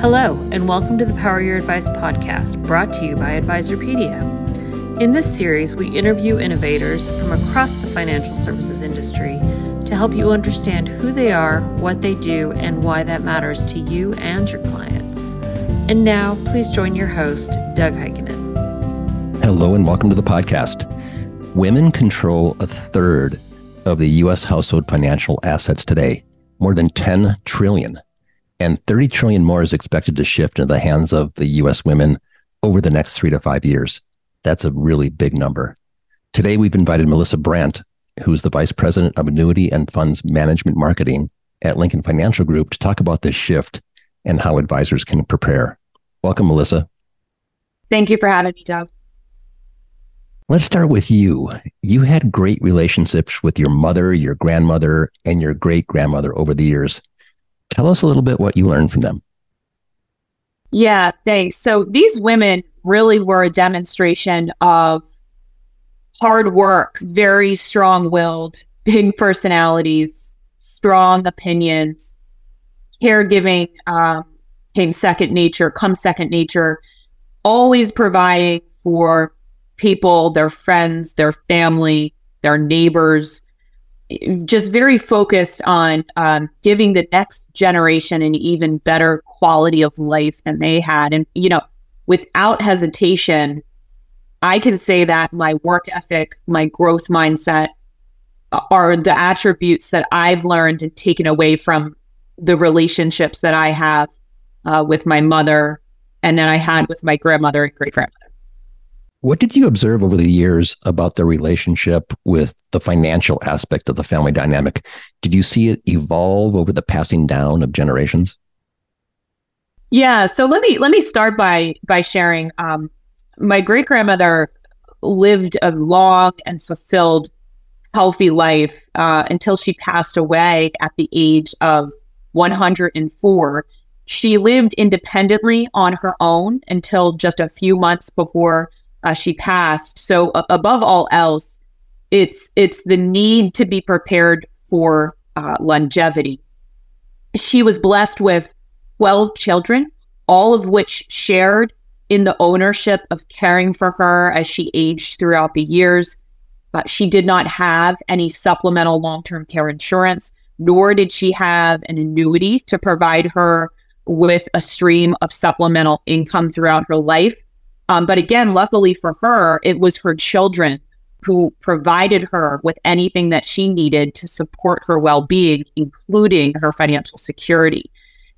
Hello, and welcome to the Power Your Advice podcast, brought to you by Advisorpedia. In this series, we interview innovators from across the financial services industry to help you understand who they are, what they do, and why that matters to you and your clients. And now, please join your host, Doug Heikkinen. Hello, and welcome to the podcast. Women control a third of the U.S. household financial assets today, more than 10 trillion. And 30 trillion more is expected to shift into the hands of the U.S. women over the next three to five years. That's a really big number. Today, we've invited Melissa Brandt, who's the Vice President of Annuity and Funds Management Marketing at Lincoln Financial Group, to talk about this shift and how advisors can prepare. Welcome, Melissa. Thank you for having me, Doug. Let's start with you. You had great relationships with your mother, your grandmother, and your great grandmother over the years. Tell us a little bit what you learned from them. Yeah, thanks. So these women really were a demonstration of hard work, very strong willed, big personalities, strong opinions, caregiving um, came second nature, come second nature, always providing for people, their friends, their family, their neighbors, just very focused on um, giving the next generation an even better quality of life than they had. And, you know, without hesitation, I can say that my work ethic, my growth mindset are the attributes that I've learned and taken away from the relationships that I have uh, with my mother and then I had with my grandmother and great grandmother. What did you observe over the years about the relationship with the financial aspect of the family dynamic? Did you see it evolve over the passing down of generations? Yeah, so let me let me start by by sharing. Um, my great grandmother lived a long and fulfilled, healthy life uh, until she passed away at the age of 104. She lived independently on her own until just a few months before uh, she passed. So uh, above all else, it's it's the need to be prepared for uh, longevity. She was blessed with twelve children, all of which shared in the ownership of caring for her as she aged throughout the years. But she did not have any supplemental long term care insurance, nor did she have an annuity to provide her with a stream of supplemental income throughout her life. Um, but again, luckily for her, it was her children who provided her with anything that she needed to support her well being, including her financial security.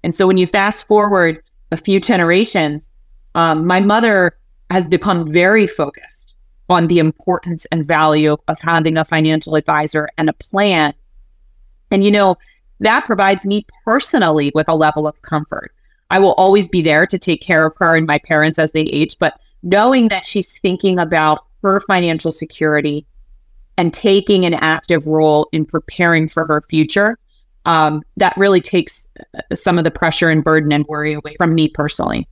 And so when you fast forward a few generations, um, my mother has become very focused on the importance and value of having a financial advisor and a plan. And, you know, that provides me personally with a level of comfort. I will always be there to take care of her and my parents as they age, but knowing that she's thinking about her financial security and taking an active role in preparing for her future, um, that really takes uh, some of the pressure and burden and worry away from me personally.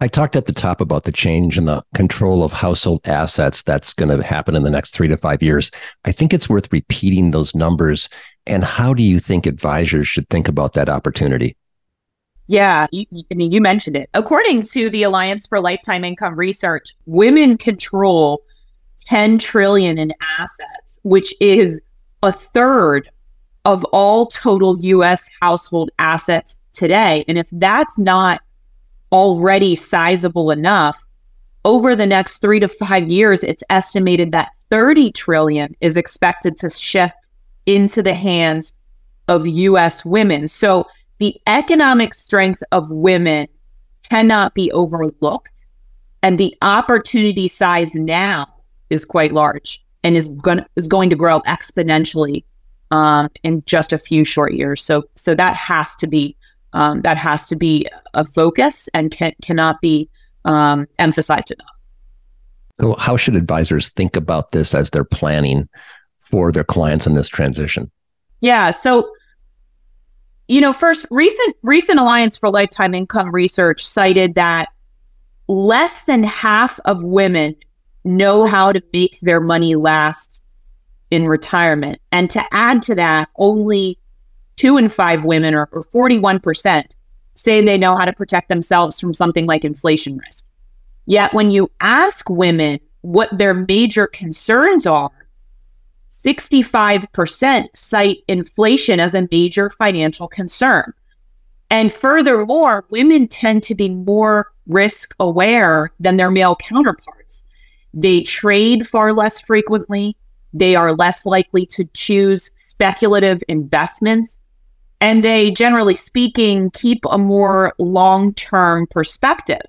I talked at the top about the change in the control of household assets that's going to happen in the next three to five years. I think it's worth repeating those numbers. And how do you think advisors should think about that opportunity? Yeah, you, I mean, you mentioned it. According to the Alliance for Lifetime Income Research, women control 10 trillion in assets, which is a third of all total US household assets today. And if that's not already sizable enough, over the next 3 to 5 years, it's estimated that 30 trillion is expected to shift into the hands of US women. So the economic strength of women cannot be overlooked. And the opportunity size now is quite large and is going is going to grow exponentially um, in just a few short years. So so that has to be um, that has to be a focus and can, cannot be um, emphasized enough. So how should advisors think about this as they're planning for their clients in this transition? Yeah. So you know, first recent recent Alliance for Lifetime Income research cited that less than half of women know how to make their money last in retirement. And to add to that, only two in five women, or, or 41%, say they know how to protect themselves from something like inflation risk. Yet when you ask women what their major concerns are, 65% cite inflation as a major financial concern. And furthermore, women tend to be more risk aware than their male counterparts. They trade far less frequently. They are less likely to choose speculative investments. And they, generally speaking, keep a more long term perspective.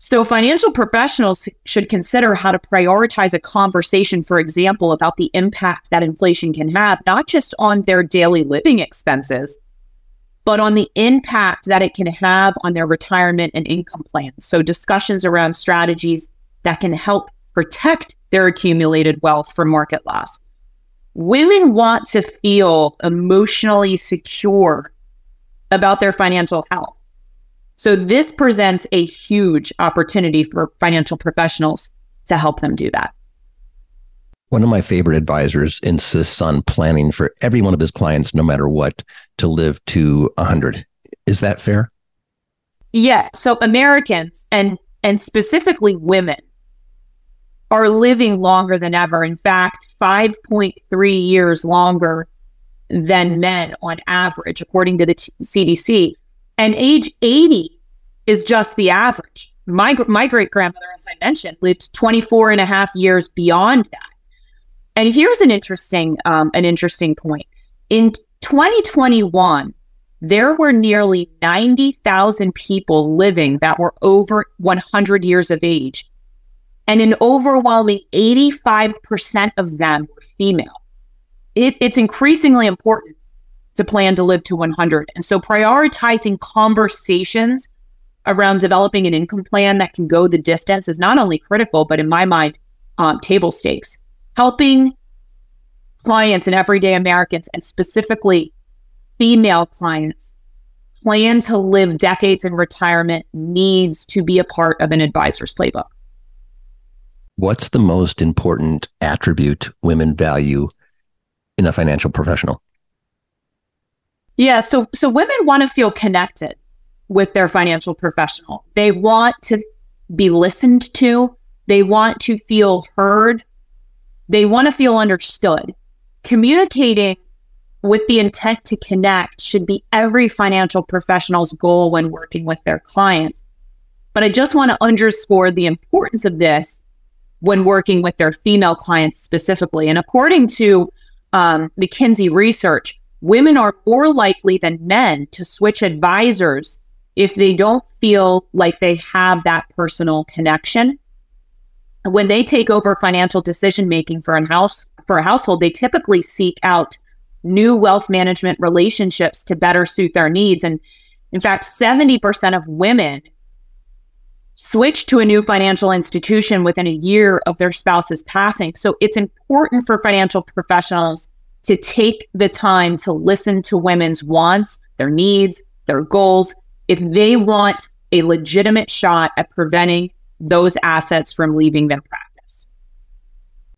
So, financial professionals should consider how to prioritize a conversation, for example, about the impact that inflation can have, not just on their daily living expenses, but on the impact that it can have on their retirement and income plans. So, discussions around strategies that can help protect their accumulated wealth from market loss. Women want to feel emotionally secure about their financial health. So, this presents a huge opportunity for financial professionals to help them do that. One of my favorite advisors insists on planning for every one of his clients, no matter what, to live to 100. Is that fair? Yeah. So Americans and and specifically women are living longer than ever. In fact, 5.3 years longer than men on average, according to the T- CDC. And age 80 is just the average. My, my great grandmother, as I mentioned, lived 24 and a half years beyond that. And here's an interesting um, an interesting point. In 2021, there were nearly 90,000 people living that were over 100 years of age. And an overwhelming 85% of them were female. It, it's increasingly important to plan to live to 100. And so prioritizing conversations around developing an income plan that can go the distance is not only critical, but in my mind, um, table stakes helping clients and everyday Americans, and specifically female clients, plan to live decades in retirement needs to be a part of an advisor's playbook. What's the most important attribute women value in a financial professional? Yeah, so so women want to feel connected with their financial professional. They want to be listened to. They want to feel heard they want to feel understood. Communicating with the intent to connect should be every financial professional's goal when working with their clients. But I just want to underscore the importance of this when working with their female clients specifically. And according to um, McKinsey research, women are more likely than men to switch advisors if they don't feel like they have that personal connection when they take over financial decision making for a house for a household, they typically seek out new wealth management relationships to better suit their needs. And in fact, 70% of women switch to a new financial institution within a year of their spouse's passing. So it's important for financial professionals to take the time to listen to women's wants, their needs, their goals. If they want a legitimate shot at preventing those assets from leaving their practice.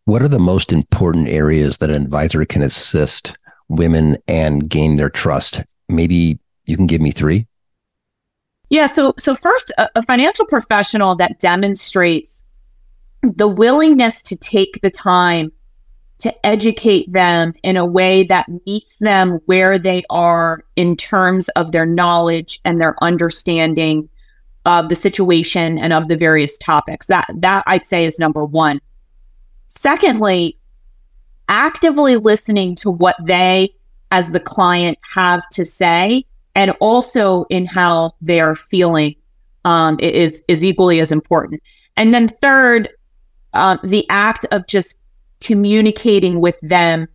What are the most important areas that an advisor can assist women and gain their trust? Maybe you can give me three. Yeah. So, so first, a, a financial professional that demonstrates the willingness to take the time to educate them in a way that meets them where they are in terms of their knowledge and their understanding of the situation and of the various topics. That that I'd say is number 1. Secondly, actively listening to what they as the client have to say and also in how they are feeling um, is is equally as important. And then third, uh, the act of just communicating with them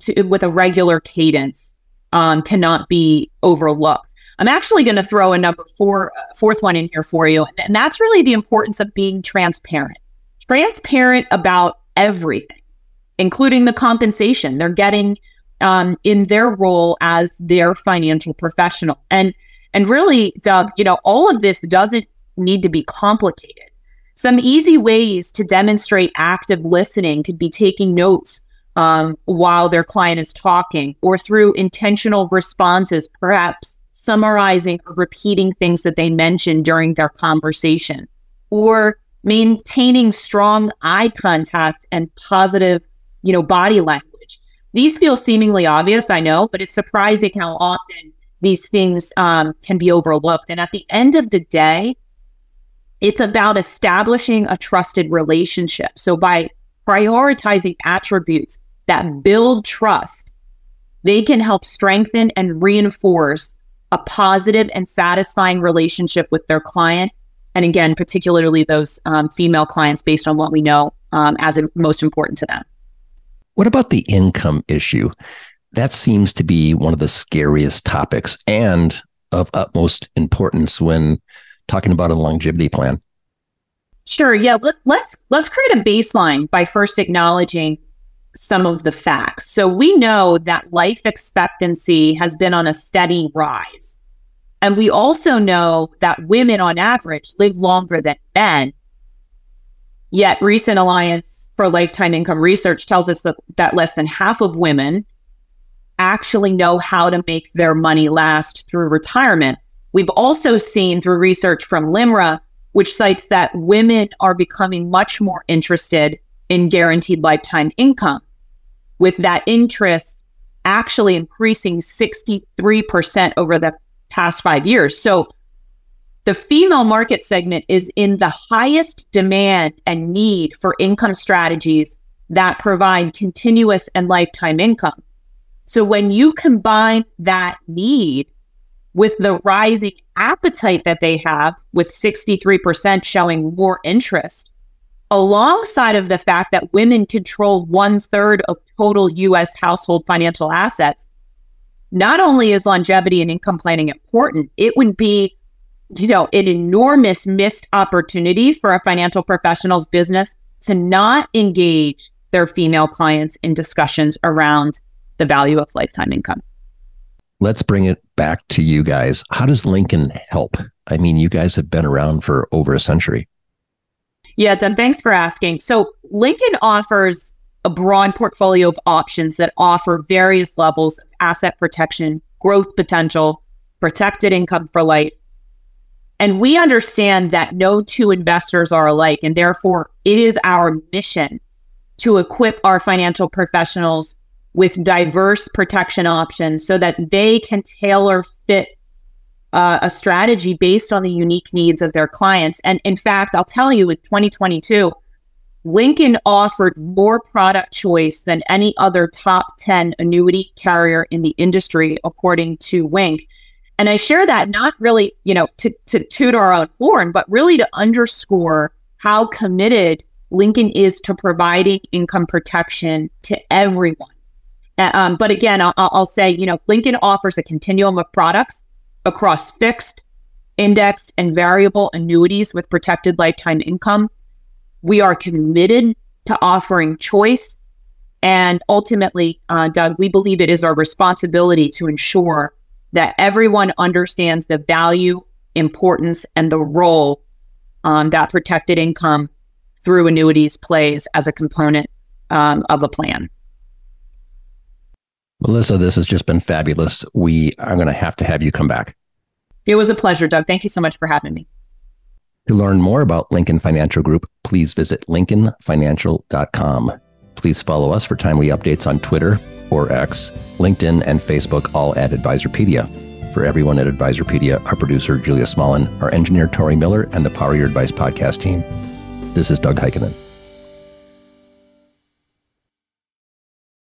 to, with a regular cadence um, cannot be overlooked. I'm actually going to throw a number four, fourth one in here for you. And that's really the importance of being transparent. Transparent about everything, including the compensation they're getting um, in their role as their financial professional. And and really, Doug, you know, all of this doesn't need to be complicated. Some easy ways to demonstrate active listening could be taking notes um, while their client is talking or through intentional responses, perhaps summarizing or repeating things that they mentioned during their conversation, or maintaining strong eye contact and positive, you know, body language. These feel seemingly obvious, I know, but it's surprising how often these things um, can be overlooked. And at the end of the day, it's about establishing a trusted relationship. So by prioritizing attributes that build trust, they can help strengthen and reinforce a positive and satisfying relationship with their client. And again, particularly those um, female clients, based on what we know um, as most important to them. What about the income issue? That seems to be one of the scariest topics and of utmost importance when talking about a longevity plan. Sure. Yeah. Let, let's let's create a baseline by first acknowledging some of the facts. So we know that life expectancy has been on a steady rise. And we also know that women on average live longer than men. Yet recent Alliance for Lifetime Income research tells us that, that less than half of women actually know how to make their money last through retirement. We've also seen through research from LIMRA, which cites that women are becoming much more interested in guaranteed lifetime income with that interest actually increasing 63% over the past five years. So the female market segment is in the highest demand and need for income strategies that provide continuous and lifetime income. So when you combine that need with the rising appetite that they have, with 63% showing more interest, alongside of the fact that women control one third of total US household financial assets, not only is longevity and income planning important, it would be, you know, an enormous missed opportunity for a financial professional's business to not engage their female clients in discussions around the value of lifetime income. Let's bring it back to you guys. How does Lincoln help? I mean, you guys have been around for over a century. Yeah, Dan, thanks for asking. So, Lincoln offers a broad portfolio of options that offer various levels of asset protection, growth potential, protected income for life. And we understand that no two investors are alike. And therefore, it is our mission to equip our financial professionals with diverse protection options so that they can tailor fit uh, a strategy based on the unique needs of their clients. And in fact, I'll tell you, in 2022, Lincoln offered more product choice than any other top 10 annuity carrier in the industry, according to Wink. And I share that not really, you know, to, to toot our own horn, but really to underscore how committed Lincoln is to providing income protection to everyone. Uh, um, but again, I'll, I'll say, you know, Lincoln offers a continuum of products across fixed, indexed, and variable annuities with protected lifetime income. We are committed to offering choice. And ultimately, uh, Doug, we believe it is our responsibility to ensure that everyone understands the value, importance, and the role um, that protected income through annuities plays as a component um, of a plan. Melissa, this has just been fabulous. We are going to have to have you come back. It was a pleasure, Doug. Thank you so much for having me. To learn more about Lincoln Financial Group, please visit lincolnfinancial.com. Please follow us for timely updates on Twitter or X, LinkedIn, and Facebook, all at Advisorpedia. For everyone at Advisorpedia, our producer, Julia Smolin, our engineer, Tori Miller, and the Power Your Advice podcast team. This is Doug Heikkinen.